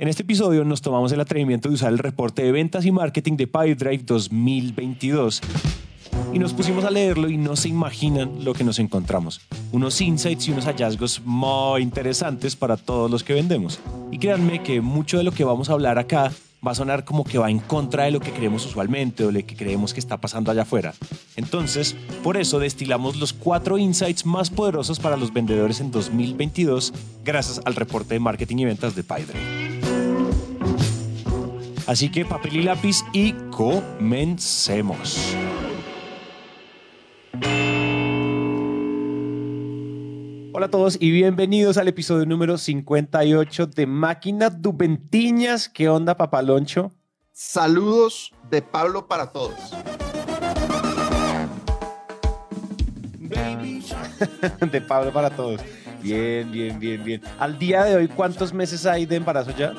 En este episodio nos tomamos el atrevimiento de usar el reporte de ventas y marketing de PipeDrive 2022 y nos pusimos a leerlo y no se imaginan lo que nos encontramos. Unos insights y unos hallazgos muy interesantes para todos los que vendemos. Y créanme que mucho de lo que vamos a hablar acá va a sonar como que va en contra de lo que creemos usualmente o lo que creemos que está pasando allá afuera. Entonces, por eso destilamos los cuatro insights más poderosos para los vendedores en 2022 gracias al reporte de marketing y ventas de PyDrive. Así que papel y lápiz y comencemos. Hola a todos y bienvenidos al episodio número 58 de Máquina Duventiñas. ¿Qué onda, papaloncho? Saludos de Pablo para todos. de Pablo para todos. Bien, bien, bien, bien. Al día de hoy, ¿cuántos meses hay de embarazo ya?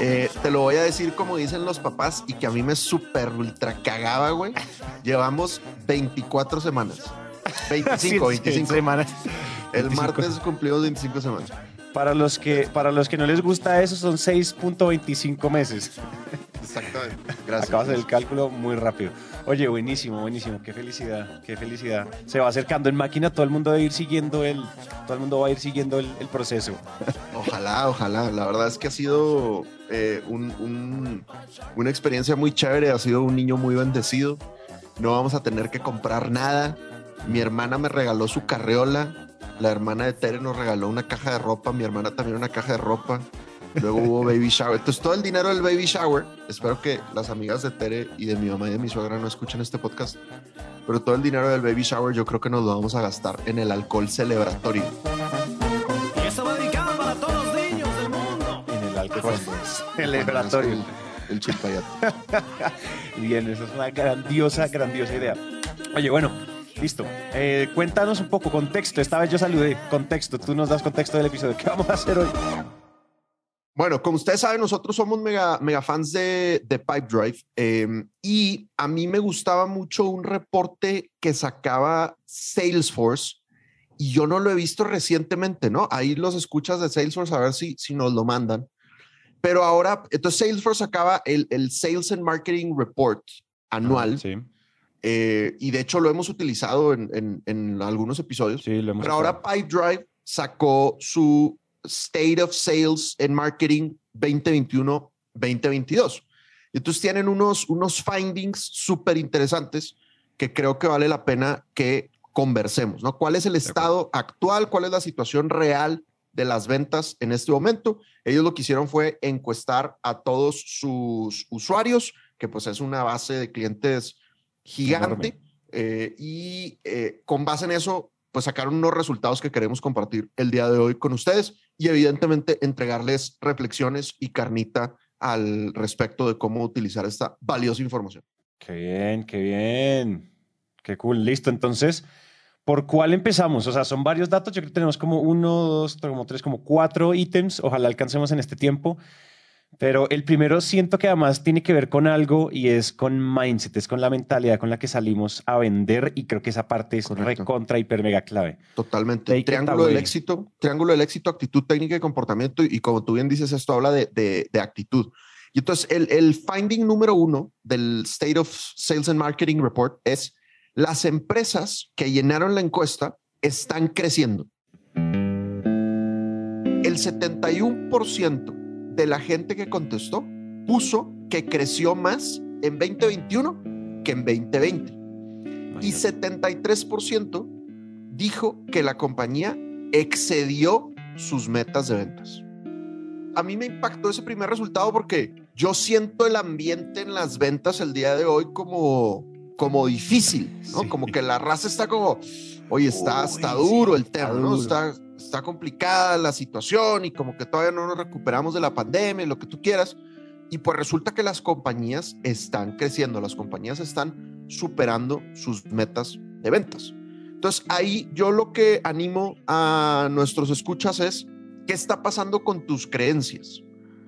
Eh, te lo voy a decir como dicen los papás y que a mí me super ultra cagaba, güey. Llevamos 24 semanas. 25, 25 semanas. El martes cumplimos 25 semanas. Para los que, para los que no les gusta eso, son 6.25 meses. Exactamente. Gracias. Acabas el cálculo muy rápido. Oye, buenísimo, buenísimo. Qué felicidad, qué felicidad. Se va acercando en máquina, todo el mundo va a ir siguiendo el, todo el mundo va a ir siguiendo el, el proceso. Ojalá, ojalá. La verdad es que ha sido eh, un, un, una experiencia muy chévere. Ha sido un niño muy bendecido. No vamos a tener que comprar nada. Mi hermana me regaló su carreola. La hermana de Tere nos regaló una caja de ropa. Mi hermana también una caja de ropa. Luego hubo baby shower. Entonces, todo el dinero del baby shower, espero que las amigas de Tere y de mi mamá y de mi suegra no escuchen este podcast, pero todo el dinero del baby shower yo creo que nos lo vamos a gastar en el alcohol celebratorio. Celebratorio. El, el chilpayate. Bien, esa es una grandiosa, grandiosa idea. Oye, bueno, listo. Eh, cuéntanos un poco, contexto. Esta vez yo saludé, contexto. Tú nos das contexto del episodio. ¿Qué vamos a hacer hoy? Bueno, como ustedes saben, nosotros somos mega, mega fans de, de Pipedrive eh, y a mí me gustaba mucho un reporte que sacaba Salesforce y yo no lo he visto recientemente, ¿no? Ahí los escuchas de Salesforce a ver si, si nos lo mandan. Pero ahora, entonces Salesforce sacaba el, el Sales and Marketing Report anual. Sí, eh, y de hecho lo hemos utilizado en, en, en algunos episodios. sí, lo hemos Pero ahora Pipedrive sacó su State of Sales and Marketing 2021-2022. Y entonces tienen unos, unos findings súper interesantes que creo que vale la pena que conversemos, ¿no? ¿Cuál es el estado actual? ¿Cuál es la situación real de las ventas en este momento? Ellos lo que hicieron fue encuestar a todos sus usuarios, que pues es una base de clientes gigante, eh, y eh, con base en eso, pues sacaron unos resultados que queremos compartir el día de hoy con ustedes y evidentemente entregarles reflexiones y carnita al respecto de cómo utilizar esta valiosa información. Qué bien, qué bien. Qué cool. Listo. Entonces, ¿por cuál empezamos? O sea, son varios datos. Yo creo que tenemos como uno, dos, como tres, como cuatro ítems. Ojalá alcancemos en este tiempo. Pero el primero siento que además tiene que ver con algo y es con mindset, es con la mentalidad con la que salimos a vender y creo que esa parte es Correcto. recontra hiper mega clave. Totalmente. Take triángulo del éxito, triángulo del éxito, actitud técnica y comportamiento. Y, como tú bien dices, esto habla de, de- de actitud. Y entonces el, el finding número uno del State of Sales and Marketing Report es las empresas que llenaron la encuesta están creciendo. El 71% de la gente que contestó puso que creció más en 2021 que en 2020 y 73% dijo que la compañía excedió sus metas de ventas. A mí me impactó ese primer resultado porque yo siento el ambiente en las ventas el día de hoy como, como difícil, ¿no? Sí. Como que la raza está como, oye, está, Uy, está sí, duro el está tema, ¿no? duro. Está, está complicada la situación y como que todavía no nos recuperamos de la pandemia lo que tú quieras. Y pues resulta que las compañías están creciendo, las compañías están superando sus metas de ventas. Entonces ahí yo lo que animo a nuestros escuchas es, ¿qué está pasando con tus creencias?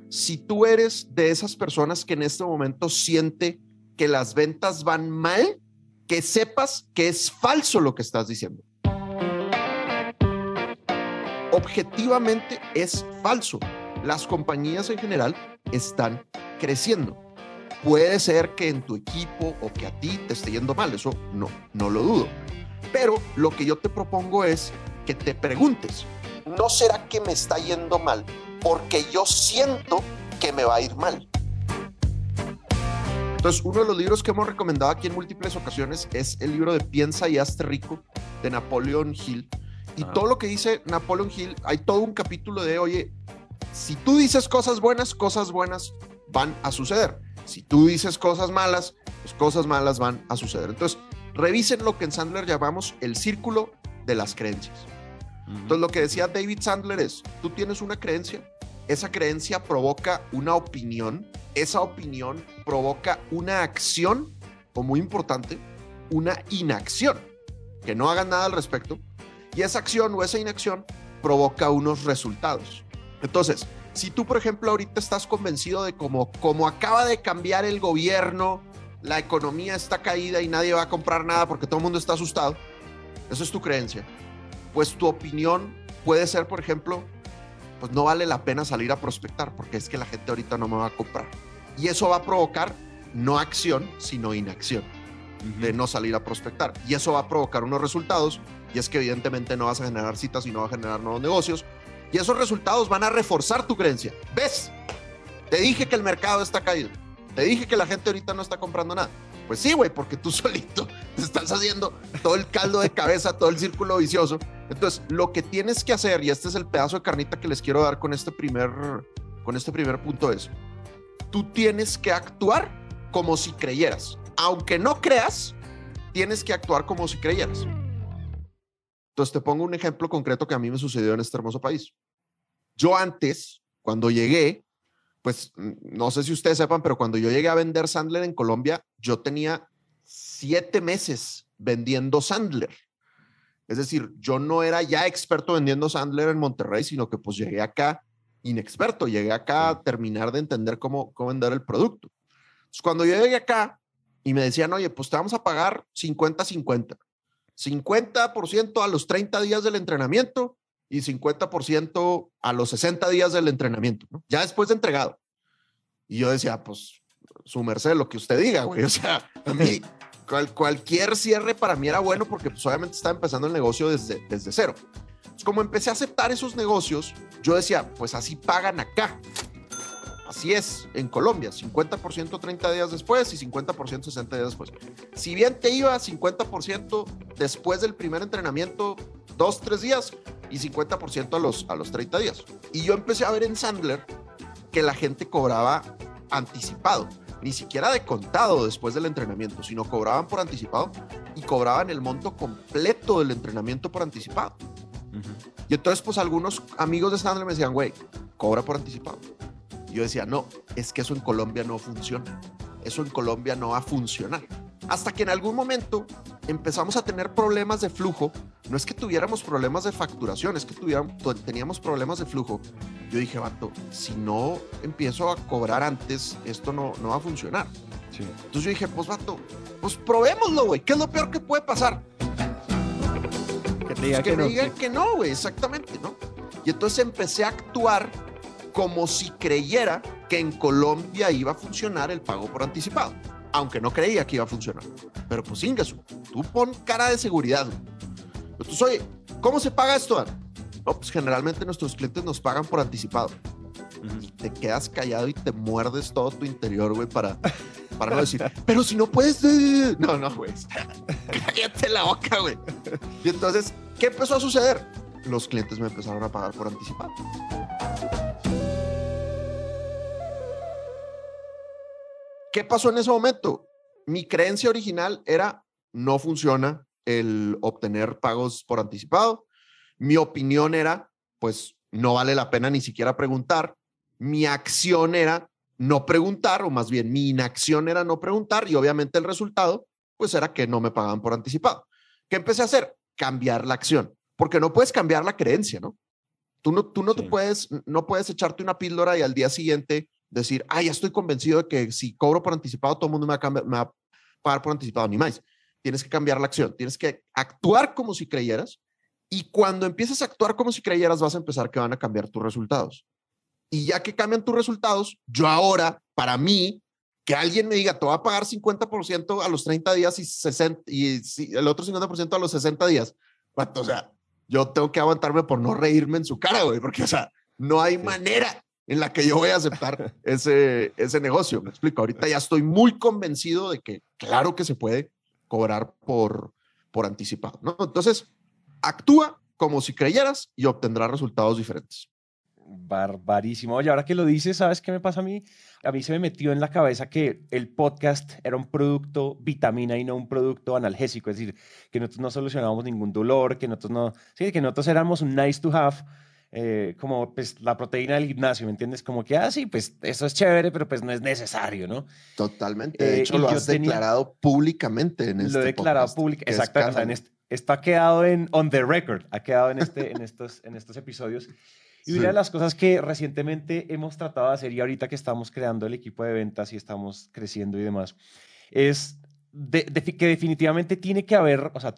Si tú eres de esas personas que en este momento siente que las ventas van mal, que sepas que es falso lo que estás diciendo. objetivamente es falso. Las compañías en general están creciendo. Puede ser que en tu equipo o que a ti te esté yendo mal, eso no, no lo dudo. Pero lo que yo te propongo es que te preguntes, ¿no será que me está yendo mal porque yo siento que me va a ir mal? Entonces, uno de los libros que hemos recomendado aquí en múltiples ocasiones es el libro de Piensa y hazte rico de Napoleon Hill. Y todo lo que dice Napoleon Hill, hay todo un capítulo de, oye, si tú dices cosas buenas, cosas buenas van a suceder. Si tú dices cosas malas, pues cosas malas van a suceder. Entonces, revisen lo que en Sandler llamamos el círculo de las creencias. Entonces, lo que decía David Sandler es, tú tienes una creencia, esa creencia provoca una opinión, esa opinión provoca una acción, o muy importante, una inacción, que no hagan nada al respecto, y esa acción o esa inacción provoca unos resultados. Entonces, si tú, por ejemplo, ahorita estás convencido de cómo como acaba de cambiar el gobierno, la economía está caída y nadie va a comprar nada porque todo el mundo está asustado, eso es tu creencia, pues tu opinión puede ser, por ejemplo, pues no vale la pena salir a prospectar porque es que la gente ahorita no me va a comprar. Y eso va a provocar no acción, sino inacción de no salir a prospectar. Y eso va a provocar unos resultados y es que evidentemente no vas a generar citas y no va a generar nuevos negocios. Y esos resultados van a reforzar tu creencia. ¿Ves? Te dije que el mercado está caído. Te dije que la gente ahorita no está comprando nada. Pues sí, güey, porque tú solito te estás haciendo todo el caldo de cabeza, todo el círculo vicioso. Entonces, lo que tienes que hacer, y este es el pedazo de carnita que les quiero dar con este primer, con este primer punto, es, tú tienes que actuar como si creyeras. Aunque no creas, tienes que actuar como si creyeras. Entonces, te pongo un ejemplo concreto que a mí me sucedió en este hermoso país. Yo antes, cuando llegué, pues no sé si ustedes sepan, pero cuando yo llegué a vender Sandler en Colombia, yo tenía siete meses vendiendo Sandler. Es decir, yo no era ya experto vendiendo Sandler en Monterrey, sino que pues llegué acá inexperto, llegué acá a terminar de entender cómo, cómo vender el producto. Entonces, cuando yo llegué acá y me decían, oye, pues te vamos a pagar 50-50, 50% a los 30 días del entrenamiento y 50% a los 60 días del entrenamiento, ¿no? ya después de entregado. Y yo decía, pues, su merced, lo que usted diga, güey. O sea, a mí cualquier cierre para mí era bueno porque pues, obviamente estaba empezando el negocio desde, desde cero. Entonces, como empecé a aceptar esos negocios, yo decía, pues así pagan acá. Así es, en Colombia, 50% 30 días después y 50% 60 días después. Si bien te iba 50% después del primer entrenamiento, dos, tres días, y 50% a los, a los 30 días. Y yo empecé a ver en Sandler que la gente cobraba anticipado, ni siquiera de contado después del entrenamiento, sino cobraban por anticipado y cobraban el monto completo del entrenamiento por anticipado. Y entonces, pues algunos amigos de Sandler me decían, güey, cobra por anticipado. Y yo decía, no, es que eso en Colombia no funciona. Eso en Colombia no va a funcionar. Hasta que en algún momento empezamos a tener problemas de flujo. No es que tuviéramos problemas de facturación, es que tuviéramos, teníamos problemas de flujo. Yo dije, vato, si no empiezo a cobrar antes, esto no, no va a funcionar. Entonces yo dije, pues vato, pues probémoslo, güey. ¿Qué es lo peor que puede pasar? Que, pues, que, me digan que no, güey, exactamente, ¿no? Y entonces empecé a actuar como si creyera que en Colombia iba a funcionar el pago por anticipado aunque no creía que iba a funcionar. Pero pues Ingasu, tú pon cara de seguridad. Entonces, oye, ¿cómo se paga esto? No, pues generalmente nuestros clientes nos pagan por anticipado. Y te quedas callado y te muerdes todo tu interior, güey, para, para no decir, pero si no puedes. No, no, güey. Cállate la boca, güey. Y entonces, ¿qué empezó a suceder? Los clientes me empezaron a pagar por anticipado. ¿Qué pasó en ese momento? Mi creencia original era, no funciona el obtener pagos por anticipado. Mi opinión era, pues no vale la pena ni siquiera preguntar. Mi acción era no preguntar, o más bien mi inacción era no preguntar, y obviamente el resultado, pues era que no me pagaban por anticipado. ¿Qué empecé a hacer? Cambiar la acción, porque no puedes cambiar la creencia, ¿no? Tú no, tú no te puedes, no puedes echarte una píldora y al día siguiente decir, ay, ya estoy convencido de que si cobro por anticipado, todo el mundo me va, a pagar por anticipado, ni más. Tienes que cambiar la acción, tienes que actuar como si creyeras Y cuando empiezas a actuar como si creyeras, vas a empezar que van a cambiar tus resultados. Y ya que cambian tus resultados, yo ahora, para mí, que alguien me diga, te va a pagar 50% a los 30 días y, 60, y el otro 50% a los 60 días. O sea, yo tengo que aguantarme por no reírme en su cara, güey, porque, o sea, no hay manera en la que yo voy a aceptar ese, ese negocio. Me explico, ahorita ya estoy muy convencido de que claro que se puede cobrar por, por anticipado, ¿no? Entonces, actúa como si creyeras y obtendrás resultados diferentes. Barbarísimo. Oye, ahora que lo dices, ¿sabes qué me pasa a mí? A mí se me metió en la cabeza que el podcast era un producto vitamina y no un producto analgésico, es decir, que nosotros no solucionábamos ningún dolor, que nosotros no, sí, que nosotros éramos un nice to have, eh, como pues la proteína del gimnasio, ¿me entiendes? Como que, ah, sí, pues eso es chévere, pero pues no es necesario, ¿no? Totalmente. De eh, hecho, lo has declarado públicamente en este Lo he declarado públicamente, exacto. en este, esto ha quedado en on the record, ha quedado en, este, en, estos, en estos episodios. Y una de las cosas que recientemente hemos tratado de hacer y ahorita que estamos creando el equipo de ventas y estamos creciendo y demás, es que definitivamente tiene que haber, o sea,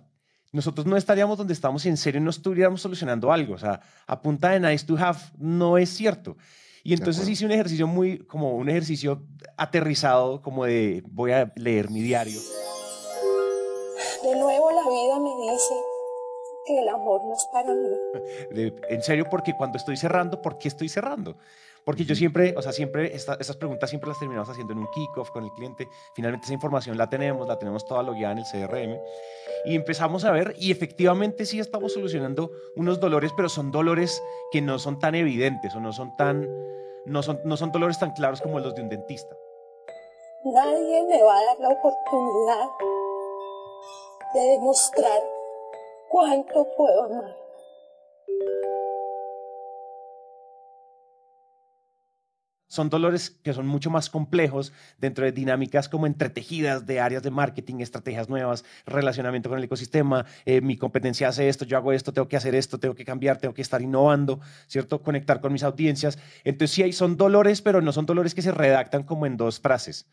nosotros no estaríamos donde estamos si en serio no estuviéramos solucionando algo. O sea, a punta de nice to have no es cierto. Y entonces hice un ejercicio muy, como un ejercicio aterrizado, como de voy a leer mi diario. De nuevo la vida me dice que el amor no es para mí. en serio, porque cuando estoy cerrando, ¿por qué estoy cerrando? Porque yo siempre, o sea, siempre esas preguntas siempre las terminamos haciendo en un kickoff con el cliente. Finalmente esa información la tenemos, la tenemos toda logueada en el CRM. Y empezamos a ver, y efectivamente sí estamos solucionando unos dolores, pero son dolores que no son tan evidentes o no son tan, no son, no son dolores tan claros como los de un dentista. Nadie me va a dar la oportunidad de demostrar cuánto puedo amar. Son dolores que son mucho más complejos dentro de dinámicas como entretejidas de áreas de marketing, estrategias nuevas, relacionamiento con el ecosistema, eh, mi competencia hace esto, yo hago esto, tengo que hacer esto, tengo que cambiar, tengo que estar innovando, ¿cierto? Conectar con mis audiencias. Entonces sí hay, son dolores, pero no son dolores que se redactan como en dos frases,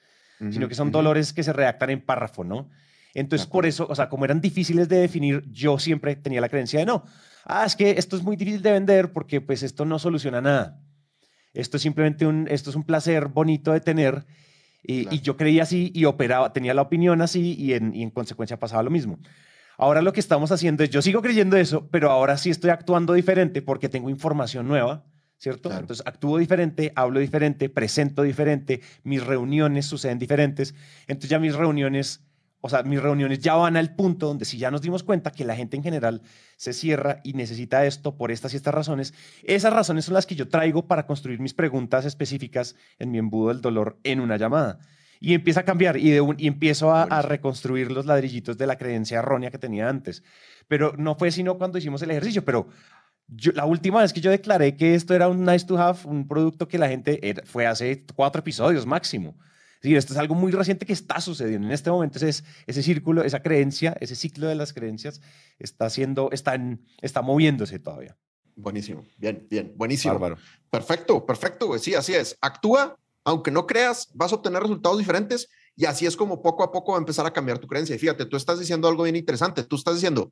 sino que son dolores que se redactan en párrafo, ¿no? Entonces, por eso, o sea, como eran difíciles de definir, yo siempre tenía la creencia de no. Ah, es que esto es muy difícil de vender porque pues esto no soluciona nada. Esto es simplemente un, esto es un placer bonito de tener. Y, yo creía así y operaba, tenía la opinión así y en, y en consecuencia pasaba lo mismo. Ahora lo que estamos haciendo es, yo sigo creyendo eso, pero ahora sí estoy actuando diferente porque tengo información nueva, ¿cierto? Entonces actúo diferente, hablo diferente, presento diferente, mis reuniones suceden diferentes. Entonces ya mis reuniones o sea, mis reuniones ya van al punto donde si ya nos dimos cuenta que la gente en general se cierra y necesita esto por estas y estas razones, esas razones son las que yo traigo para construir mis preguntas específicas en mi embudo del dolor en una llamada. Y empieza a cambiar y, de y empiezo a, reconstruir los ladrillitos de la creencia errónea que tenía antes. Pero no fue sino cuando hicimos el ejercicio, pero la última vez que yo declaré que esto era un nice to have, un producto que la gente fue hace cuatro episodios máximo. Sí, esto es algo muy reciente que está sucediendo en este momento. Ese, ese círculo, esa creencia, ese ciclo de las creencias está, haciendo, está, está moviéndose todavía. Buenísimo, bien, bien, buenísimo. Bárbaro. Perfecto, perfecto, güey. Sí, así es. Actúa, aunque no creas, vas a obtener resultados diferentes y así es como poco a poco va a empezar a cambiar tu creencia. Y fíjate, tú estás diciendo algo bien interesante. Tú estás diciendo,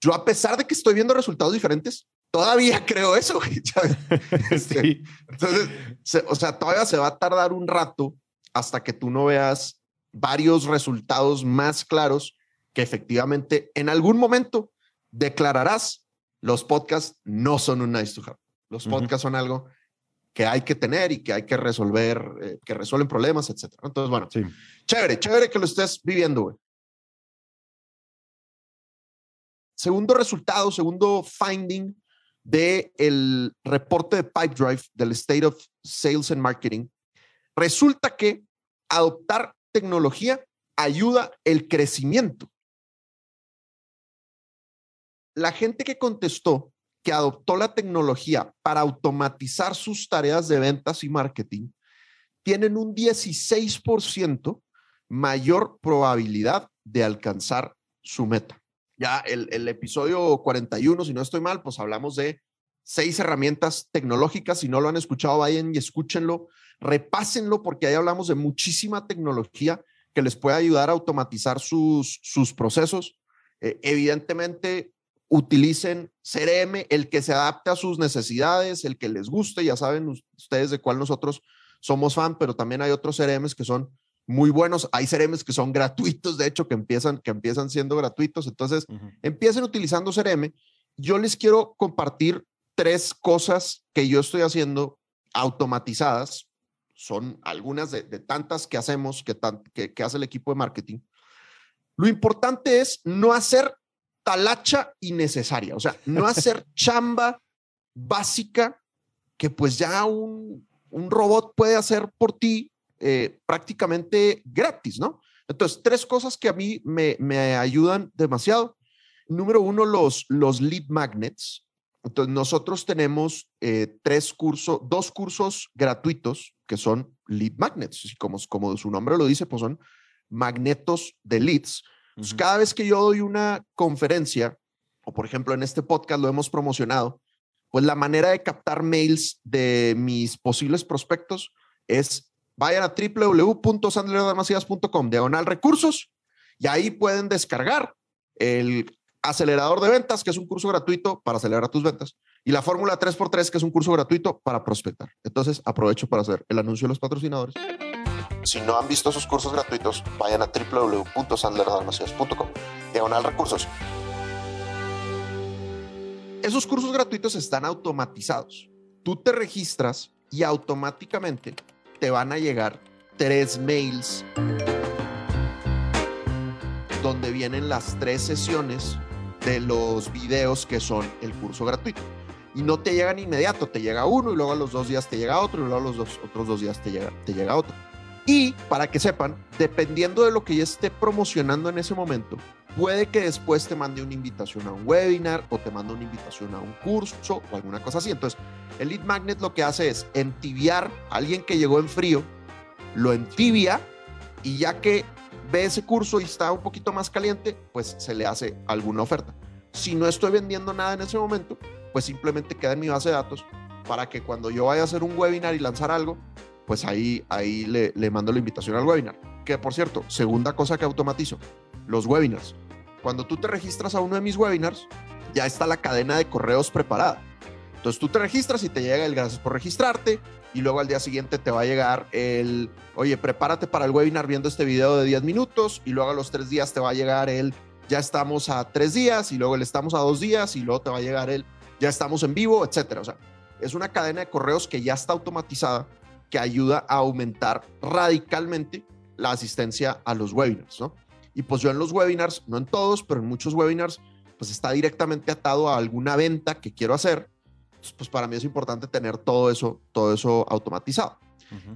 yo a pesar de que estoy viendo resultados diferentes, todavía creo eso. Güey. Este, entonces, o sea, todavía se va a tardar un rato hasta que tú no veas varios resultados más claros que efectivamente en algún momento declararás los podcasts no son un nice to have. Los podcasts son algo que hay que tener y que hay que resolver, eh, que resuelven problemas, etc. Entonces, bueno, chévere, chévere que lo estés viviendo. Segundo resultado, segundo finding del el reporte de Pipedrive del State of Sales and Marketing Resulta que adoptar tecnología ayuda el crecimiento. La gente que contestó que adoptó la tecnología para automatizar sus tareas de ventas y marketing tienen un 16% mayor probabilidad de alcanzar su meta. Ya el, el, episodio 41, si no estoy mal, pues hablamos de seis herramientas tecnológicas. Si no lo han escuchado, vayan y escúchenlo repásenlo porque ahí hablamos de muchísima tecnología que les puede ayudar a automatizar sus, sus procesos. Eh, evidentemente, utilicen CRM, el que se adapte a sus necesidades, el que les guste, ya saben ustedes de cuál nosotros somos fan, pero también hay otros CRMs que son muy buenos. Hay CRMs que son gratuitos, de hecho, que empiezan, que empiezan siendo gratuitos. Entonces, empiecen utilizando CRM. Yo les quiero compartir tres cosas que yo estoy haciendo automatizadas. Son algunas de, tantas que hacemos, que, que, que hace el equipo de marketing. Lo importante es no hacer talacha innecesaria, o sea, no hacer chamba básica que pues ya un, un robot puede hacer por ti eh, prácticamente gratis, ¿no? Entonces, tres cosas que a mí me, me ayudan demasiado. Número uno, los, los lead magnets. Entonces, nosotros tenemos eh, tres cursos, dos cursos gratuitos que son lead magnets. Como, como su nombre lo dice, pues son magnetos de leads. cada vez que yo doy una conferencia, o por ejemplo en este podcast lo hemos promocionado, pues la manera de captar mails de mis posibles prospectos es vayan a www.sandlerdarmacidas.com, diagonal recursos, y ahí pueden descargar el acelerador de ventas, que es un curso gratuito para acelerar tus ventas, y la fórmula 3x3, que es un curso gratuito para prospectar. Entonces, aprovecho para hacer el anuncio de los patrocinadores. Si no han visto esos cursos gratuitos, vayan a www.sandlerdarmacidas.com, diagonal recursos. Esos cursos gratuitos están automatizados. Tú te registras y automáticamente te van a llegar tres mails donde vienen las tres sesiones de los videos que son el curso gratuito. Y no te llegan inmediato, te llega uno y luego a los dos días te llega otro y luego a los dos, otros dos días te llega, te llega otro. Y para que sepan, dependiendo de lo que yo esté promocionando en ese momento, puede que después te mande una invitación a un webinar o te mande una invitación a un curso o alguna cosa así. Entonces, el lead magnet lo que hace es entibiar a alguien que llegó en frío, lo entibia y ya que ve ese curso y está un poquito más caliente, pues se le hace alguna oferta. Si no estoy vendiendo nada en ese momento, pues simplemente queda en mi base de datos para que cuando yo vaya a hacer un webinar y lanzar algo, pues ahí, ahí le, le mando la invitación al webinar. Que por cierto, segunda cosa que automatizo, los webinars. Cuando tú te registras a uno de mis webinars, ya está la cadena de correos preparada. Entonces tú te registras y te llega el gracias por registrarte y luego al día siguiente te va a llegar el, oye, prepárate para el webinar viendo este video de 10 minutos y luego a los tres días te va a llegar el, ya estamos a tres días y luego el estamos a dos días y luego te va a llegar el, ya estamos en vivo, etcétera. O sea, es una cadena de correos que ya está automatizada que ayuda a aumentar radicalmente la asistencia a los webinars, ¿no? Y pues yo en los webinars, no en todos, pero en muchos webinars, pues está directamente atado a alguna venta que quiero hacer. Pues para mí es importante tener todo eso, todo eso automatizado.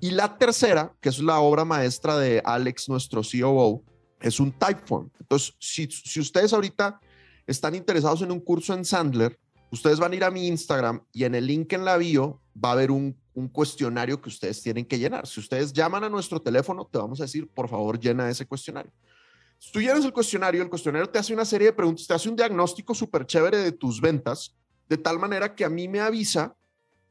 Y la tercera, que es la obra maestra de Alex, nuestro COO, es un Typeform. Entonces, si, si ustedes ahorita están interesados en un curso en Sandler, ustedes van a ir a mi Instagram y en el link en la bio va a haber un, un, cuestionario que ustedes tienen que llenar. Si ustedes llaman a nuestro teléfono, te vamos a decir, por favor, llena ese cuestionario. Si tú llenas el cuestionario, el cuestionario te hace una serie de preguntas, te hace un diagnóstico súper chévere de tus ventas, de tal manera que a mí me avisa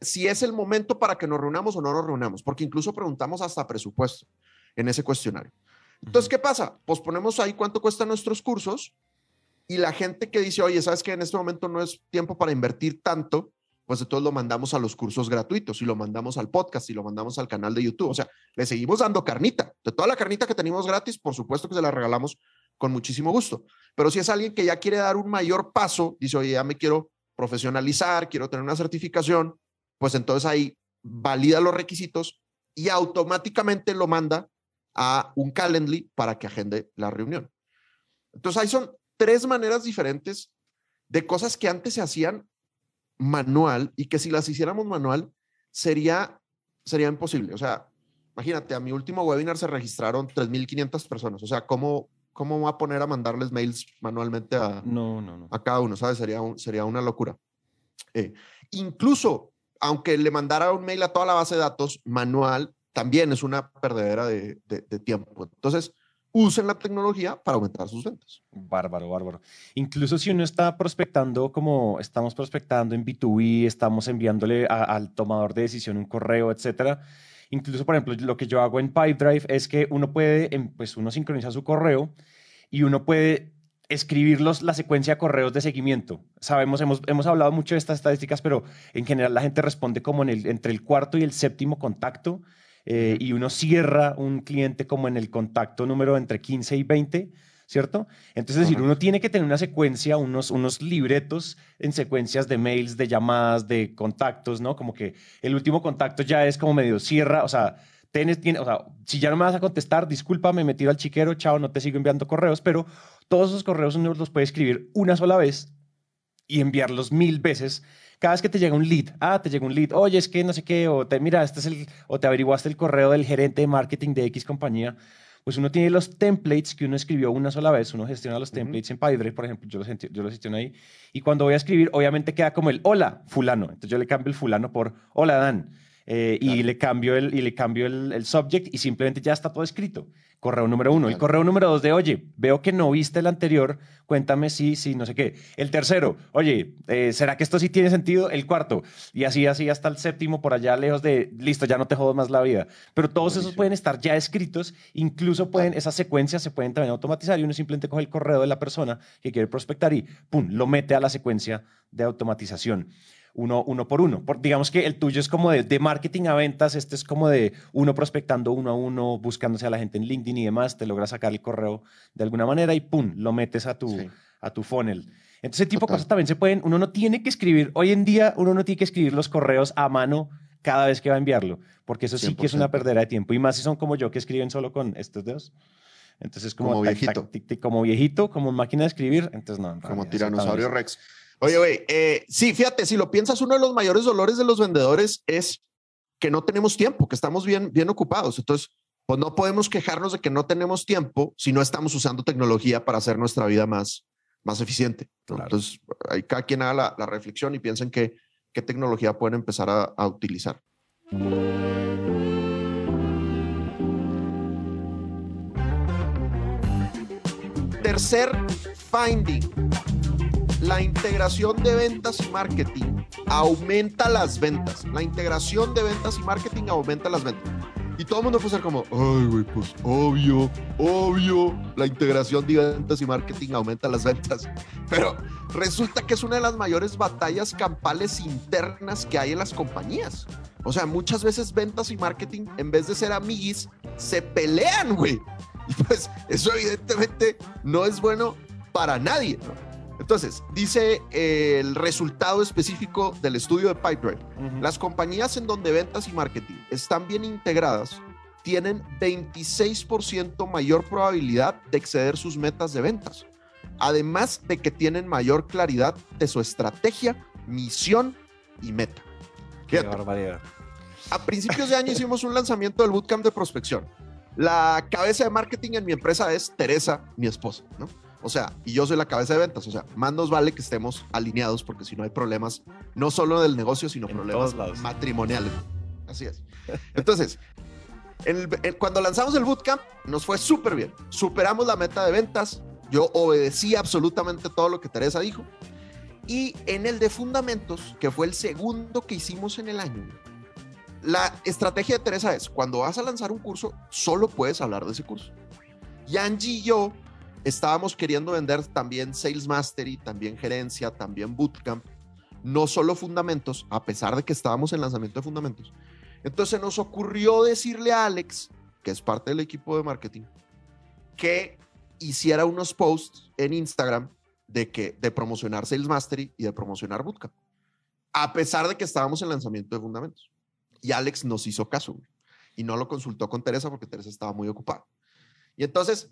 si es el momento para que nos reunamos o no nos reunamos, porque incluso preguntamos hasta presupuesto en ese cuestionario. Entonces, ¿qué pasa? Pues ponemos ahí cuánto cuestan nuestros cursos y la gente que dice, oye, ¿sabes que en este momento no es tiempo para invertir tanto? pues entonces lo mandamos a los cursos gratuitos y lo mandamos al podcast y lo mandamos al canal de YouTube. O sea, le seguimos dando carnita. De toda la carnita que tenemos gratis, por supuesto que se la regalamos con muchísimo gusto. Pero si es alguien que ya quiere dar un mayor paso, dice, oye, ya me quiero profesionalizar, quiero tener una certificación, pues entonces ahí valida los requisitos y automáticamente lo manda a un Calendly para que agende la reunión. Entonces ahí son tres maneras diferentes de cosas que antes se hacían manual y que si las hiciéramos manual sería, sería imposible. O sea, imagínate, a mi último webinar se registraron 3.500 personas. O sea, ¿cómo, ¿cómo va a poner a mandarles mails manualmente a, no, no, no. a cada uno? ¿Sabes? Sería, sería una locura. Eh, incluso, aunque le mandara un mail a toda la base de datos manual, también es una perdedera de, de tiempo. Entonces, usen la tecnología para aumentar sus ventas. Bárbaro, bárbaro. Incluso si uno está prospectando como estamos prospectando en B2B, estamos enviándole al tomador de decisión un correo, etcétera. Incluso, por ejemplo, lo que yo hago en Pipedrive es que uno puede, em, pues uno sincroniza su correo y uno puede escribirlos la secuencia de correos de seguimiento. Sabemos, hemos, hemos hablado mucho de estas estadísticas, pero en general la gente responde como en el, entre el cuarto y el séptimo contacto eh, y uno cierra un cliente como en el contacto número entre 15 y 20. ¿Cierto? Entonces, es decir, uno tiene que tener una secuencia, unos, unos libretos en secuencias de mails, de llamadas, de contactos, ¿no? Como que el último contacto ya es como medio cierra, o sea, tienes, tiene, o sea, si ya no me vas a contestar, discúlpame, me tiro al chiquero, chao, no te sigo enviando correos, pero todos esos correos uno los puede escribir una sola vez y enviarlos mil veces. Cada vez que te llega un lead, ah, te llega un lead, oye, es que no sé qué, o te, mira, este es el, o te averiguaste el correo del gerente de marketing de X compañía, pues uno tiene los templates que uno escribió una sola vez, uno gestiona los templates en PyDrive, por ejemplo, yo los, yo los gestiono ahí, y cuando voy a escribir, obviamente queda como el hola, fulano, entonces yo le cambio el fulano por hola, Dan, eh, y le cambio, el, y le cambio el, el, subject y simplemente ya está todo escrito. Correo número uno. El correo número dos de, oye, veo que no viste el anterior, cuéntame si, sí, no sé qué. El tercero, oye, eh, ¿será que esto sí tiene sentido? El cuarto. Y así, así hasta el séptimo, por allá lejos de, listo, ya no te jodo más la vida. Pero todos esos pueden estar ya escritos, incluso pueden, esas secuencias se pueden también automatizar y uno simplemente coge el correo de la persona que quiere prospectar y, pum, lo mete a la secuencia de automatización uno, uno por uno. Por, digamos que el tuyo es como de, de, marketing a ventas, este es como de uno prospectando uno a uno, buscándose a la gente en LinkedIn y demás, te logras sacar el correo de alguna manera y pum, lo metes a tu, sí. a tu funnel. Entonces, ese tipo Total. de cosas también se pueden, uno no tiene que escribir, hoy en día uno no tiene que escribir los correos a mano cada vez que va a enviarlo, porque eso sí 100%. que es una perdera de tiempo. Y más si son como yo que escriben solo con estos dedos. Entonces, como, como viejito. Tac, tac, tac, como viejito, como máquina de escribir. Entonces, no. Como tiranosaurio Rex. Oye, güey, eh, sí, fíjate, si lo piensas, uno de los mayores dolores de los vendedores es que no tenemos tiempo, que estamos bien, bien ocupados. Entonces, pues no podemos quejarnos de que no tenemos tiempo si no estamos usando tecnología para hacer nuestra vida más, más eficiente. ¿no? Claro. Entonces, ahí cada quien haga la, la, reflexión y piensen que, qué tecnología pueden empezar a, a utilizar. Tercer finding la integración de ventas y marketing aumenta las ventas. La integración de ventas y marketing aumenta las ventas. Y todo el mundo puede ser como, ay, güey, pues obvio, obvio, la integración de ventas y marketing aumenta las ventas. Pero resulta que es una de las mayores batallas campales internas que hay en las compañías. O sea, muchas veces ventas y marketing, en vez de ser amiguis, se pelean, güey. Y pues eso evidentemente no es bueno para nadie, ¿no? Entonces, dice eh, el resultado específico del estudio de Pipedrive. Uh -huh. Las compañías en donde ventas y marketing están bien integradas tienen 26% mayor probabilidad de exceder sus metas de ventas. Además de que tienen mayor claridad de su estrategia, misión y meta. Qué barbaridad. A principios de año hicimos un lanzamiento del bootcamp de prospección. La cabeza de marketing en mi empresa es Teresa, mi esposa, ¿no? O sea, y yo soy la cabeza de ventas. O sea, más nos vale que estemos alineados porque si no hay problemas, no solo del negocio, sino en problemas matrimoniales. Así es. Entonces, el, el, cuando lanzamos el bootcamp, nos fue súper bien. Superamos la meta de ventas. Yo obedecí absolutamente todo lo que Teresa dijo. Y en el de fundamentos, que fue el segundo que hicimos en el año, la estrategia de Teresa es, cuando vas a lanzar un curso, solo puedes hablar de ese curso. Y Angie y yo estábamos queriendo vender también Sales Mastery, también gerencia, también Bootcamp, no solo fundamentos, a pesar de que estábamos en lanzamiento de fundamentos. Entonces nos ocurrió decirle a Alex, que es parte del equipo de marketing, que hiciera unos posts en Instagram de, que, de promocionar Sales Mastery y de promocionar Bootcamp, a pesar de que estábamos en lanzamiento de fundamentos. Y Alex nos hizo caso y no lo consultó con Teresa porque Teresa estaba muy ocupada. Y entonces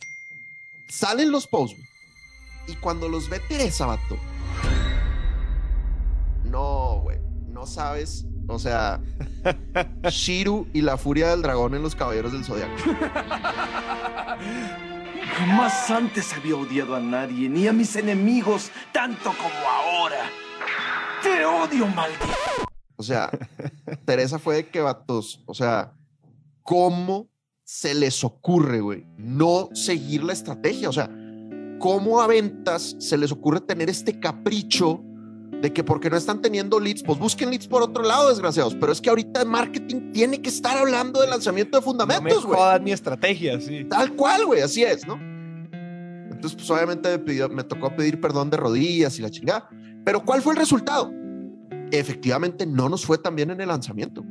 salen los posts y cuando los ve Teresa, vato, no, güey, no sabes, o sea, Shiru y la furia del dragón en los caballeros del zodiaco. Jamás antes había odiado a nadie, ni a mis enemigos, tanto como ahora. Te odio, maldito. O sea, Teresa fue de que vatos, o sea, ¿cómo se les ocurre, güey, no seguir la estrategia? O sea, ¿cómo a ventas se les ocurre tener este capricho de que porque no están teniendo leads, pues busquen leads por otro lado, desgraciados? Pero es que ahorita el marketing tiene que estar hablando de lanzamiento de fundamentos, güey. No me mi estrategia, sí. Tal cual, güey, así es, ¿no? Entonces, pues obviamente me, pidió- me tocó pedir perdón de rodillas y la chingada. Pero ¿cuál fue el resultado? Efectivamente, no nos fue tan bien en el lanzamiento.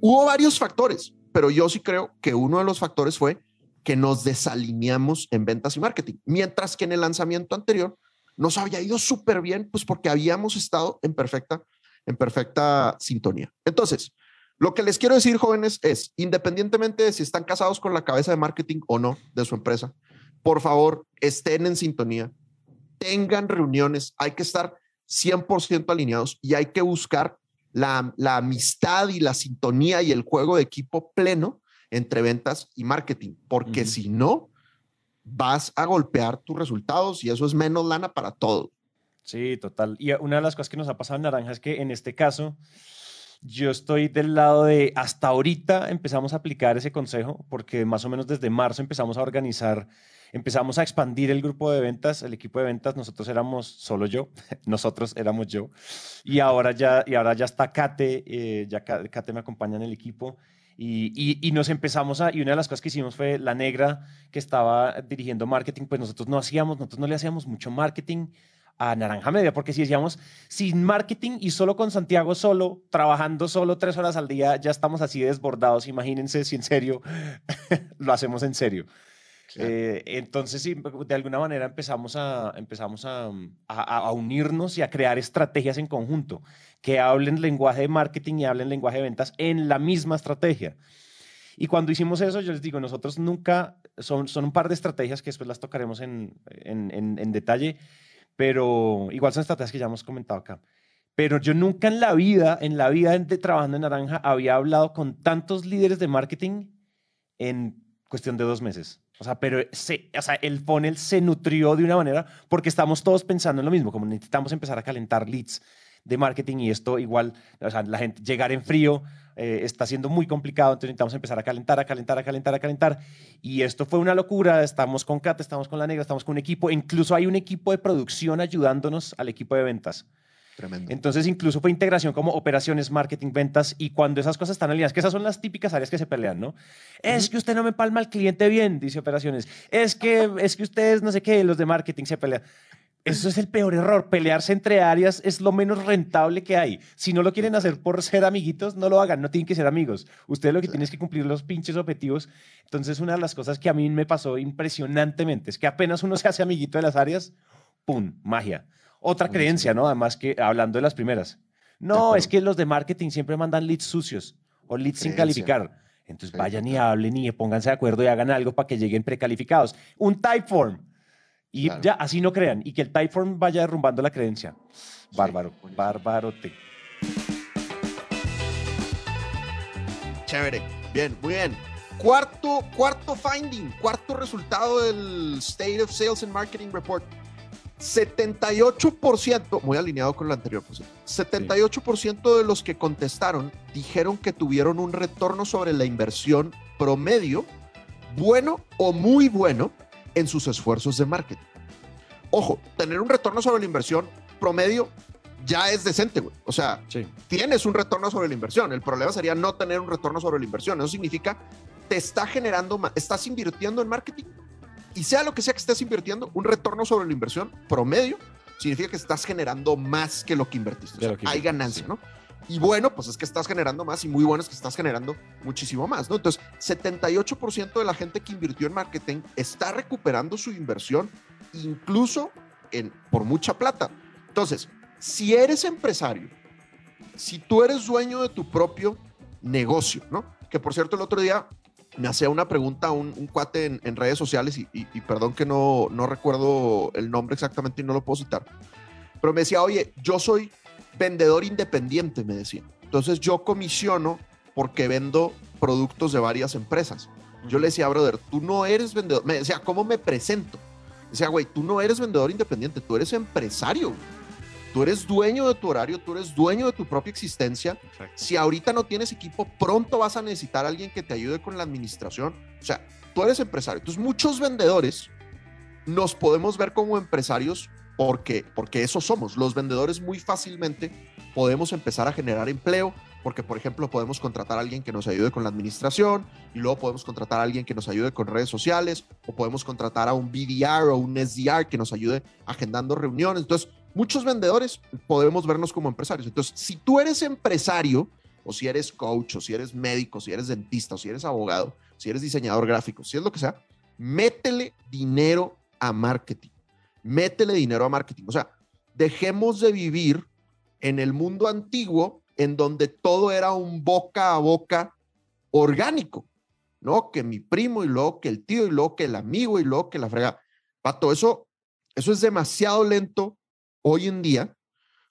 Hubo varios factores, pero yo sí creo que uno de los factores fue que nos desalineamos en ventas y marketing, mientras que en el lanzamiento anterior nos había ido súper bien, pues porque habíamos estado en perfecta, en perfecta sintonía. Entonces, lo que les quiero decir, jóvenes, es, independientemente de si están casados con la cabeza de marketing o no de su empresa, por favor, estén en sintonía, tengan reuniones, hay que estar 100% alineados y hay que buscar la, la amistad y la sintonía y el juego de equipo pleno entre ventas y marketing, porque si no, vas a golpear tus resultados y eso es menos lana para todo. Sí, total. Y una de las cosas que nos ha pasado en Naranja es que en este caso yo estoy del lado de hasta ahorita empezamos a aplicar ese consejo porque más o menos desde marzo empezamos a organizar, empezamos a expandir el grupo de ventas, el equipo de ventas, nosotros éramos solo yo, nosotros éramos yo. Y ahora ya, y ahora ya está Kate, eh, ya Ka- Kate me acompaña en el equipo. Y, y- y nos empezamos a, y una de las cosas que hicimos fue la negra que estaba dirigiendo marketing, pues nosotros no hacíamos, nosotros no le hacíamos mucho marketing a Naranja Media, porque si decíamos sin marketing y solo con Santiago solo, trabajando solo tres horas al día, ya estamos así desbordados. Imagínense si en serio lo hacemos en serio. Eh, entonces, sí, de alguna manera empezamos, a, empezamos a, a- a unirnos y a crear estrategias en conjunto que hablen lenguaje de marketing y hablen lenguaje de ventas en la misma estrategia. Y cuando hicimos eso, yo les digo, nosotros nunca, son, son un par de estrategias que después las tocaremos en, en, en- en detalle, pero igual son estrategias que ya hemos comentado acá. Pero yo nunca en la vida, en la vida de trabajando en Naranja, había hablado con tantos líderes de marketing en cuestión de dos meses. O sea, pero se, o sea, el funnel se nutrió de una manera porque estamos todos pensando en lo mismo, como necesitamos empezar a calentar leads de marketing y esto igual, o sea, la gente llegar en frío eh, está siendo muy complicado, entonces necesitamos empezar a calentar, a calentar, a calentar, a calentar. Y esto fue una locura, estamos con Kat, estamos con la negra, estamos con un equipo, incluso hay un equipo de producción ayudándonos al equipo de ventas. Tremendo. Entonces, incluso fue integración como operaciones, marketing, ventas, y cuando esas cosas están alineadas, que esas son las típicas áreas que se pelean, ¿no? Es que usted no me palma al cliente bien, dice operaciones. Es que, es que ustedes, no sé qué, los de marketing se pelean. Eso es el peor error. Pelearse entre áreas es lo menos rentable que hay. Si no lo quieren hacer por ser amiguitos, no lo hagan. No tienen que ser amigos. Ustedes lo que tienen es que cumplir los pinches objetivos. Entonces, una de las cosas que a mí me pasó impresionantemente es que apenas uno se hace amiguito de las áreas, ¡pum! Magia. Otra creencia, ¿no? Además que hablando de las primeras. No, es que los de marketing siempre mandan leads sucios o leads sin calificar. Entonces Sí, vayan y hablen y pónganse de acuerdo y hagan algo para que lleguen precalificados. Un typeform. Y Claro. ya, así no crean. Y que el typeform vaya derrumbando la creencia. Bárbaro, buenísimo. bárbarote. Chévere. Bien, muy bien. Cuarto, cuarto finding, cuarto resultado del State of Sales and Marketing Report. 78%, muy alineado con lo anterior, por cierto, 78% de los que contestaron dijeron que tuvieron un retorno sobre la inversión promedio, bueno o muy bueno, en sus esfuerzos de marketing. Ojo, tener un retorno sobre la inversión promedio ya es decente, güey. O sea, Sí. tienes un retorno sobre la inversión. El problema sería no tener un retorno sobre la inversión. Eso significa te está generando, estás invirtiendo en marketing y sea lo que sea que estés invirtiendo, un retorno sobre la inversión promedio significa que estás generando más que lo que invertiste. O De sea, lo que hay ganancia, sí. ¿no? Y bueno, pues es que estás generando más y muy bueno es que estás generando muchísimo más, ¿no? Entonces, 78% de la gente que invirtió en marketing está recuperando su inversión incluso en, por mucha plata. Entonces, si eres empresario, si tú eres dueño de tu propio negocio, ¿no? Que por cierto, el otro día me hacía una pregunta un, un cuate en, en redes sociales y, y- y perdón que no, no recuerdo el nombre exactamente y no lo puedo citar, pero me decía, oye, yo soy vendedor independiente, me decía. Entonces yo comisiono porque vendo productos de varias empresas. Yo le decía, brother, tú no eres vendedor. Me decía, ¿cómo me presento? Decía, güey, tú no eres vendedor independiente, tú eres empresario. güey. Tú eres dueño de tu horario, tú eres dueño de tu propia existencia. Si ahorita no tienes equipo, pronto vas a necesitar a alguien que te ayude con la administración. O sea, tú eres empresario. Entonces, muchos vendedores nos podemos ver como empresarios porque, porque eso somos. Los vendedores muy fácilmente podemos empezar a generar empleo, porque por ejemplo podemos contratar a alguien que nos ayude con la administración y luego podemos contratar a alguien que nos ayude con redes sociales o podemos contratar a un BDR o un SDR que nos ayude agendando reuniones. Entonces, muchos vendedores podemos vernos como empresarios. Entonces, si tú eres empresario o si eres coach o si eres médico, si eres dentista o si eres abogado, si eres diseñador gráfico, si es lo que sea, métele dinero a marketing. Métele dinero a marketing. O sea, dejemos de vivir en el mundo antiguo en donde todo era un boca a boca orgánico, ¿no? Que mi primo y luego que el tío y luego que el amigo y luego que la frega. Pato, eso, eso es demasiado lento hoy en día.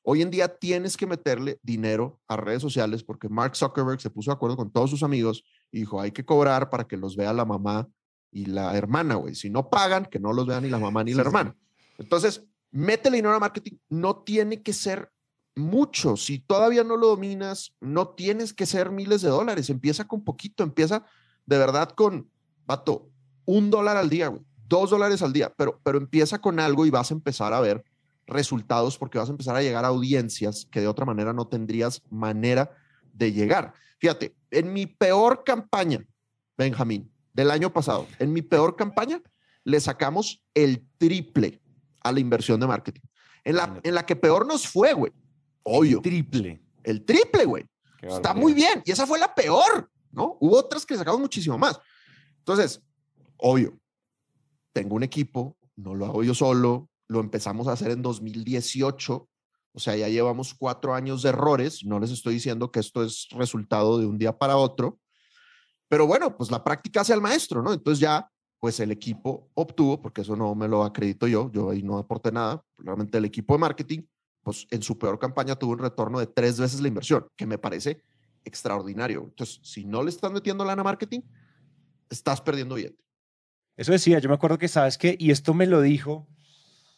Hoy en día tienes que meterle dinero a redes sociales porque Mark Zuckerberg se puso de acuerdo con todos sus amigos y dijo, hay que cobrar para que los vea la mamá y la hermana, güey. Si no pagan, que no los vean ni la mamá ni la hermana. Entonces, métele dinero a marketing. No tiene que ser mucho. Si todavía no lo dominas, no tienes que ser miles de dólares. Empieza con poquito, empieza de verdad con, vato, un dólar al día, güey, dos dólares al día, pero, pero empieza con algo y vas a empezar a ver resultados porque vas a empezar a llegar a audiencias que de otra manera no tendrías manera de llegar. Fíjate, en mi peor campaña, Benjamín, del año pasado, en mi peor campaña, le sacamos el triple a la inversión de marketing. En la, en la que peor nos fue, güey. Obvio. Triple. El triple, güey. Está muy bien. Y esa fue la peor, ¿no? Hubo otras que le sacamos muchísimo más. Entonces, obvio, tengo un equipo, no lo hago yo solo, lo empezamos a hacer en 2018. O sea, ya llevamos cuatro años de errores. No les estoy diciendo que esto es resultado de un día para otro. Pero bueno, pues la práctica hace al maestro, ¿no? Entonces ya, pues el equipo obtuvo, porque eso no me lo acredito yo, yo ahí no aporté nada. Realmente el equipo de marketing, pues en su peor campaña tuvo un retorno de tres veces la inversión, que me parece extraordinario. Entonces, si no le estás metiendo lana a marketing, estás perdiendo bien. Eso decía, yo me acuerdo que, ¿sabes qué? Y esto me lo dijo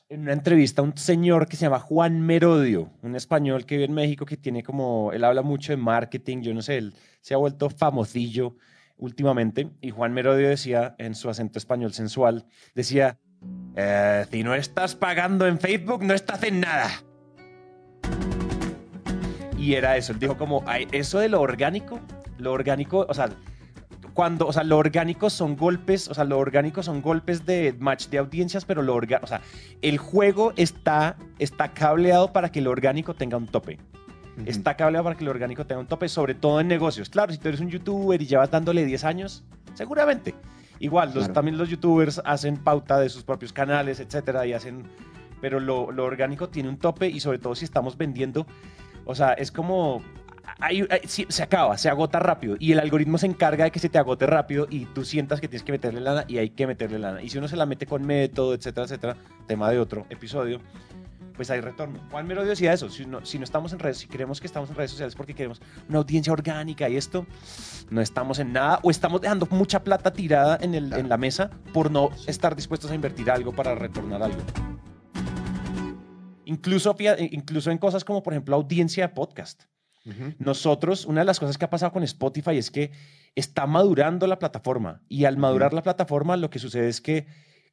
en una entrevista un señor que se llama Juan Merodio, un español que vive en México que tiene como, él habla mucho de marketing, yo no sé, él se ha vuelto famosillo últimamente y Juan Merodio decía en su acento español sensual, decía, eh, si no estás pagando en Facebook, no estás en nada. Y era eso, él dijo como, eso de lo orgánico, lo orgánico, o sea, cuando, o sea, lo orgánico son golpes, o sea, lo orgánico son golpes de match de audiencias, pero lo orgánico, o sea, el juego está, está cableado para que lo orgánico tenga un tope. Está cableado para que lo orgánico tenga un tope, sobre todo en negocios. Claro, si tú eres un youtuber y llevas dándole 10 años, seguramente. Igual, los, también los youtubers hacen pauta de sus propios canales, etcétera, y hacen. Pero lo, lo orgánico tiene un tope y sobre todo si estamos vendiendo. O sea, es como se acaba, se agota rápido y el algoritmo se encarga de que se te agote rápido y tú sientas que tienes que meterle lana y hay que meterle lana. Y si uno se la mete con método, etcétera, etcétera, tema de otro episodio, pues hay retorno. Juan Mero decía eso, si no, si no estamos en redes, si queremos que estamos en redes sociales porque queremos una audiencia orgánica y esto, no estamos en nada o estamos dejando mucha plata tirada en, el, en la mesa por no estar dispuestos a invertir algo para retornar algo. Incluso, incluso en cosas como, por ejemplo, audiencia de podcast. Nosotros, una de las cosas que ha pasado con Spotify es que está madurando la plataforma y al madurar la plataforma lo que sucede es que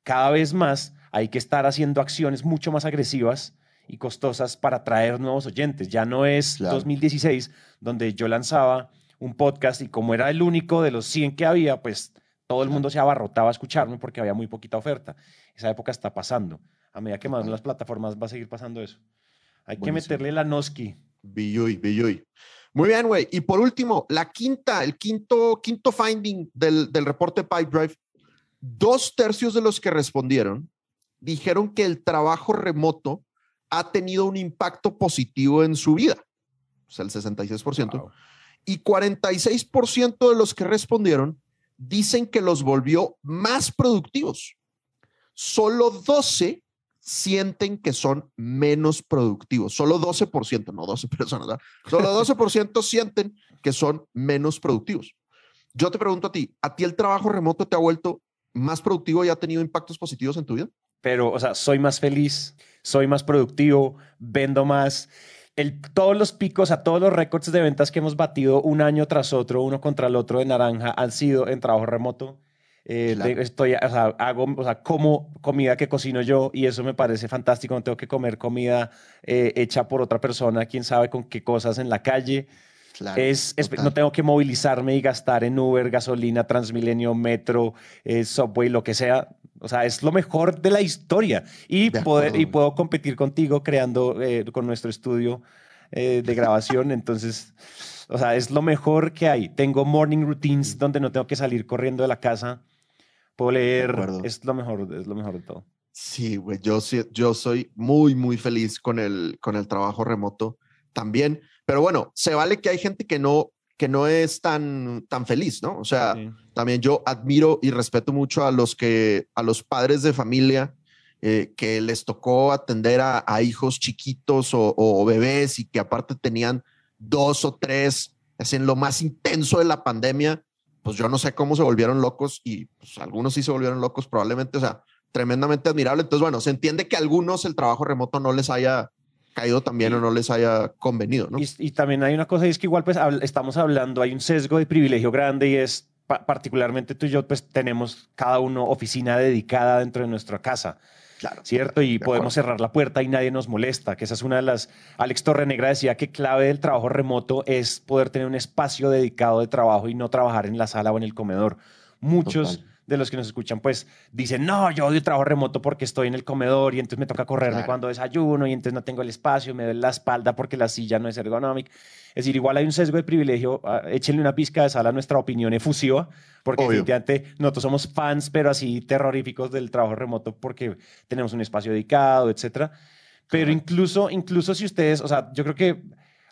cada vez más hay que estar haciendo acciones mucho más agresivas y costosas para atraer nuevos oyentes. Ya no es 2016 donde yo lanzaba un podcast y como era el único de los 100 que había, pues todo el mundo se abarrotaba a escucharme porque había muy poquita oferta. Esa época está pasando. A medida que maduran las plataformas va a seguir pasando eso. Hay que meterle la Noski Billuy, Billuy. Muy bien, güey. Y por último, la quinta, el quinto, quinto finding del, del reporte Pipedrive. Dos tercios de los que respondieron dijeron que el trabajo remoto ha tenido un impacto positivo en su vida. O sea, el 66%. Y 46% de los que respondieron dicen que los volvió más productivos. Solo 12 sienten que son menos productivos. Solo 12%, no 12 personas, ¿verdad? Solo 12% sienten que son menos productivos. Yo te pregunto a ti, ¿a ti el trabajo remoto te ha vuelto más productivo y ha tenido impactos positivos en tu vida? Pero, o sea, soy más feliz, soy más productivo, vendo más. El, todos los picos, a todos los récords de ventas que hemos batido un año tras otro, uno contra el otro de naranja, han sido en trabajo remoto. Eh, estoy, o sea, hago, o sea, como comida que cocino yo y eso me parece fantástico. No tengo que comer comida eh, hecha por otra persona, quién sabe con qué cosas en la calle. Claro, Es, no tengo que movilizarme y gastar en Uber, gasolina, Transmilenio, metro, eh, Subway, lo que sea. O sea, es lo mejor de la historia. Y, De poder, y puedo competir contigo creando eh, con nuestro estudio eh, de grabación. Entonces, o sea, es lo mejor que hay. Tengo morning routines donde no tengo que salir corriendo de la casa. Puedo leer. Es lo mejor, es lo mejor de todo. Sí, güey, yo, yo soy muy, muy feliz con el, con el trabajo remoto también. Pero bueno, se vale que hay gente que no, que no es tan, tan feliz, ¿no? O sea, Sí. también yo admiro y respeto mucho a los que, a los padres de familia eh, que les tocó atender a, a hijos chiquitos o, o bebés y que aparte tenían dos o tres, es en lo más intenso de la pandemia, pues yo no sé cómo se volvieron locos y pues, algunos sí se volvieron locos probablemente, o sea, tremendamente admirable. Entonces, bueno, se entiende que a algunos el trabajo remoto no les haya caído también o no les haya convenido, ¿no? Y, y también hay una cosa, y es que igual pues estamos hablando, hay un sesgo de privilegio grande y es pa- particularmente tú y yo pues tenemos cada uno oficina dedicada dentro de nuestra casa, Claro. ¿cierto? Y de podemos cerrar la puerta y nadie nos molesta, que esa es una de las... Alex Torrenegra decía que clave del trabajo remoto es poder tener un espacio dedicado de trabajo y no trabajar en la sala o en el comedor. Muchos Total. De los que nos escuchan pues dicen, no, yo odio trabajo remoto porque estoy en el comedor y entonces me toca correrme Claro. cuando desayuno y entonces no tengo el espacio, me duele la espalda porque la silla no es ergonómica. Es decir, igual hay un sesgo de privilegio. ah, Échenle una pizca de sal a nuestra opinión efusiva, porque definitivamente nosotros somos fans, pero así terroríficos del trabajo remoto porque tenemos un espacio dedicado, etcétera. Pero incluso, incluso si ustedes, o sea, yo creo que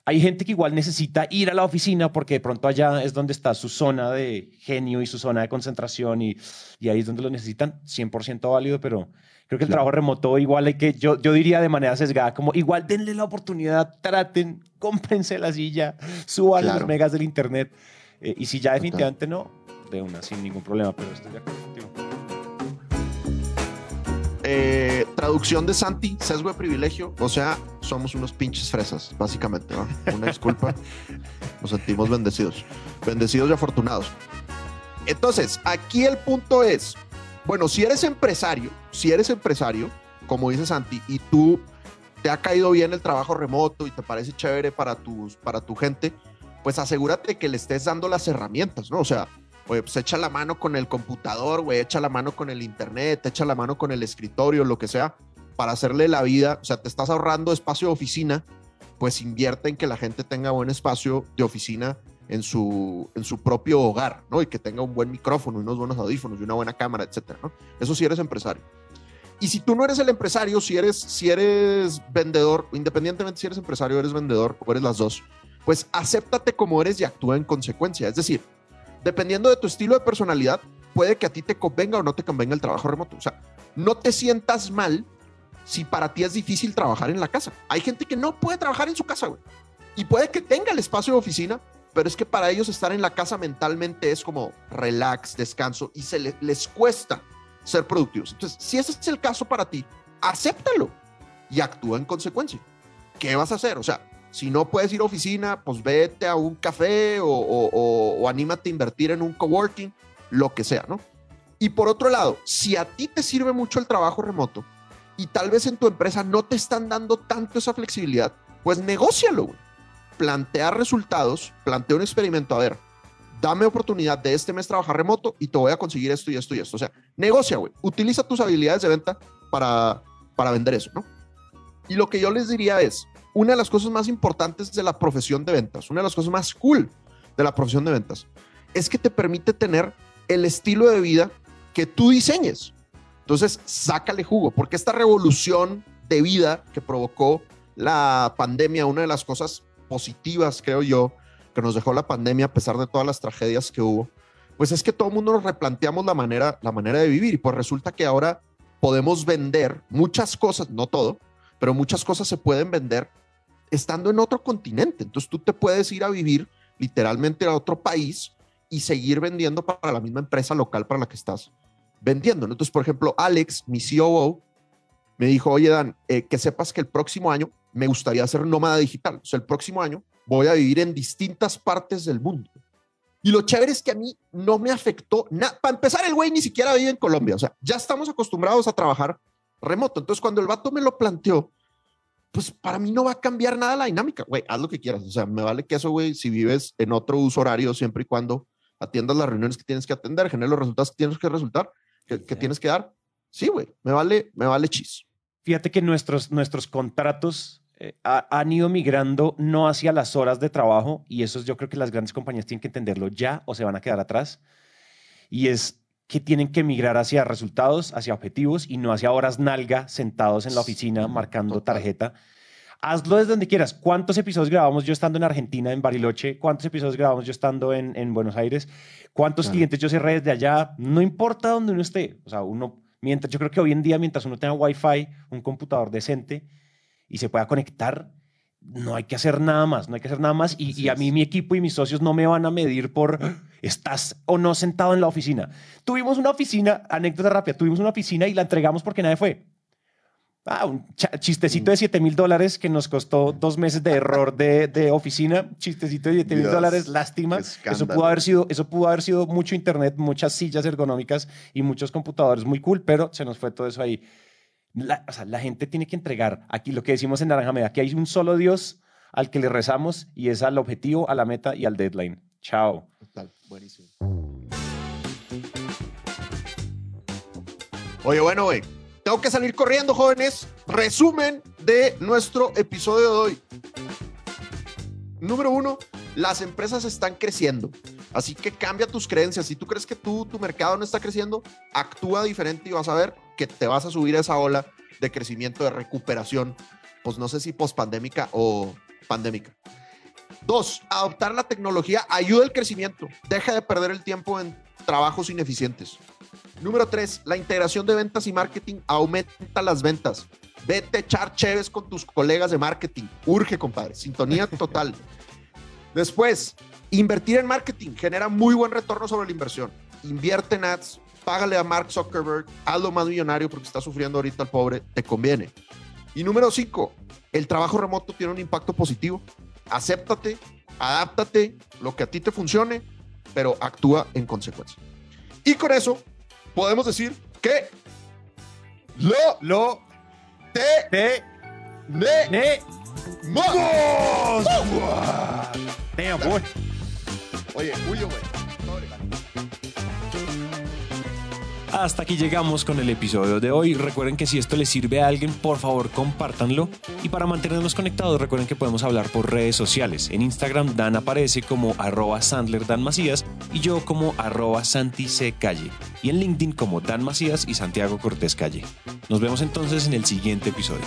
hay gente que igual necesita ir a la oficina porque de pronto allá es donde está su zona de genio y su zona de concentración y, y ahí es donde lo necesitan, 100% válido, pero creo que el Claro. trabajo remoto igual hay que, yo, yo diría de manera sesgada, como igual denle la oportunidad, traten, cómprense la silla, suban Claro. los megas del internet eh, y si ya Total. definitivamente no, de una, sin ningún problema, pero estoy de acuerdo contigo. Eh, traducción de Santi, sesgo de privilegio, o sea, somos unos pinches fresas, básicamente, ¿no? Una disculpa, nos sentimos bendecidos, bendecidos y afortunados. Entonces, aquí el punto es, bueno, si eres empresario, si eres empresario, como dice Santi, y tú te ha caído bien el trabajo remoto y te parece chévere para, tus, para tu gente, pues asegúrate que le estés dando las herramientas, ¿no? O sea, Oye, pues echa la mano con el computador, güey, echa la mano con el internet, echa la mano con el escritorio, lo que sea, para hacerle la vida, o sea, te estás ahorrando espacio de oficina, pues invierte en que la gente tenga buen espacio de oficina en su, en su propio hogar, ¿no? Y que tenga un buen micrófono, unos buenos audífonos y una buena cámara, etcétera, ¿no? Eso sí eres empresario. Y si tú no eres el empresario, si eres, si eres vendedor, independientemente si eres empresario, eres vendedor o eres las dos, pues acéptate como eres y actúa en consecuencia. Es decir, dependiendo de tu estilo de personalidad, puede que a ti te convenga o no te convenga el trabajo remoto. O sea, no te sientas mal si para ti es difícil trabajar en la casa. Hay gente que no puede trabajar en su casa, güey. Y puede que tenga el espacio de oficina, pero es que para ellos estar en la casa mentalmente es como relax, descanso, y se le- les cuesta ser productivos. Entonces, si ese es el caso para ti, acéptalo y actúa en consecuencia. ¿Qué vas a hacer? O sea, si no puedes ir a oficina, pues vete a un café o, o- o- o anímate a invertir en un coworking, lo que sea, ¿no? Y por otro lado, si a ti te sirve mucho el trabajo remoto y tal vez en tu empresa no te están dando tanto esa flexibilidad, pues negócialo, güey. Plantea resultados, plantea un experimento. A ver, dame oportunidad de este mes trabajar remoto y te voy a conseguir esto y esto y esto. O sea, negocia, güey. Utiliza tus habilidades de venta para, para vender eso, ¿no? Y lo que yo les diría es, una de las cosas más importantes de la profesión de ventas, una de las cosas más cool de la profesión de ventas, es que te permite tener el estilo de vida que tú diseñes. Entonces, sácale jugo, porque esta revolución de vida que provocó la pandemia, una de las cosas positivas, creo yo, que nos dejó la pandemia a pesar de todas las tragedias que hubo, pues es que todo el mundo nos replanteamos la manera, la manera de vivir y pues resulta que ahora podemos vender muchas cosas, no todo, pero muchas cosas se pueden vender estando en otro continente. Entonces tú te puedes ir a vivir literalmente a otro país y seguir vendiendo para la misma empresa local para la que estás vendiendo. ¿no? Entonces, por ejemplo, Alex, mi COO, me dijo, oye, Dan, eh, que sepas que el próximo año me gustaría ser nómada digital. O sea, el próximo año voy a vivir en distintas partes del mundo. Y lo chévere es que a mí no me afectó nada. Para empezar, el güey ni siquiera vive en Colombia. O sea, ya estamos acostumbrados a trabajar remoto. Entonces, cuando el vato me lo planteó, pues para mí no va a cambiar nada la dinámica, güey, haz lo que quieras, o sea, me vale que eso, güey, si vives en otro uso horario, siempre y cuando atiendas las reuniones que tienes que atender, generes los resultados que tienes que resultar, que, que tienes que dar, sí, güey, me vale, me vale chis. Fíjate que nuestros, nuestros contratos eh, ha- han ido migrando no hacia las horas de trabajo y eso es- yo creo que las grandes compañías tienen que entenderlo ya o se van a quedar atrás. Y es que tienen que migrar hacia resultados, hacia objetivos y no hacia horas nalga sentados en la oficina marcando tarjeta. Hazlo desde donde quieras. ¿Cuántos episodios grabamos yo estando en Argentina, en Bariloche? ¿Cuántos episodios grabamos yo estando en, en Buenos Aires? ¿Cuántos Claro. clientes yo cerré desde allá? No importa donde uno esté. O sea, uno, mientras, yo creo que hoy en día, mientras uno tenga Wi-Fi, un computador decente y se pueda conectar, no hay que hacer nada más. No hay que hacer nada más. Y, a mí, mi equipo y mis socios no me van a medir por estás o no sentado en la oficina. Tuvimos una oficina, anécdota rápida, tuvimos una oficina y la entregamos porque nadie fue. Ah, un chistecito de 7 mil dólares que nos costó dos meses de error de, de oficina. Chistecito de 7 mil dólares, lástima. Eso pudo, haber sido, eso pudo haber sido mucho internet, muchas sillas ergonómicas y muchos computadores muy cool, pero se nos fue todo eso ahí. La, o sea, la gente tiene que entregar. Aquí lo que decimos en Naranja Media, aquí hay un solo Dios al que le rezamos y es al objetivo, a la meta y al deadline. Chao. Total, buenísimo. Oye, bueno, güey, tengo que salir corriendo, jóvenes. Resumen de nuestro episodio de hoy. Número uno, las empresas están creciendo. Así que cambia tus creencias. Si tú crees que tú, tu mercado no está creciendo, actúa diferente y vas a ver que te vas a subir a esa ola de crecimiento, de recuperación, pues no sé si pospandémica o pandémica. Dos, adoptar la tecnología ayuda al crecimiento. Deja de perder el tiempo en trabajos ineficientes. Número tres, la integración de ventas y marketing aumenta las ventas. Vete a echar cheves con tus colegas de marketing. Urge, compadre. Sintonía total. Después, invertir en marketing genera muy buen retorno sobre la inversión. Invierte en ads, págale a Mark Zuckerberg, hazlo más millonario porque está sufriendo ahorita el pobre, te conviene. Y número cinco, el trabajo remoto tiene un impacto positivo. Acéptate, adáptate, lo que a ti te funcione, pero actúa en consecuencia. Y con eso podemos decir que lo Lo te te ne ne Damn, boy. Oye, Julio, güey. Hasta aquí llegamos con el episodio de hoy. Recuerden que si esto les sirve a alguien, por favor compártanlo. Y para mantenernos conectados, recuerden que podemos hablar por redes sociales. En Instagram, Dan aparece como arroba Sandler Dan Macías y yo como arroba Santi. Y en LinkedIn como Dan Macías y Santiago Cortés Calle. Nos vemos entonces en el siguiente episodio.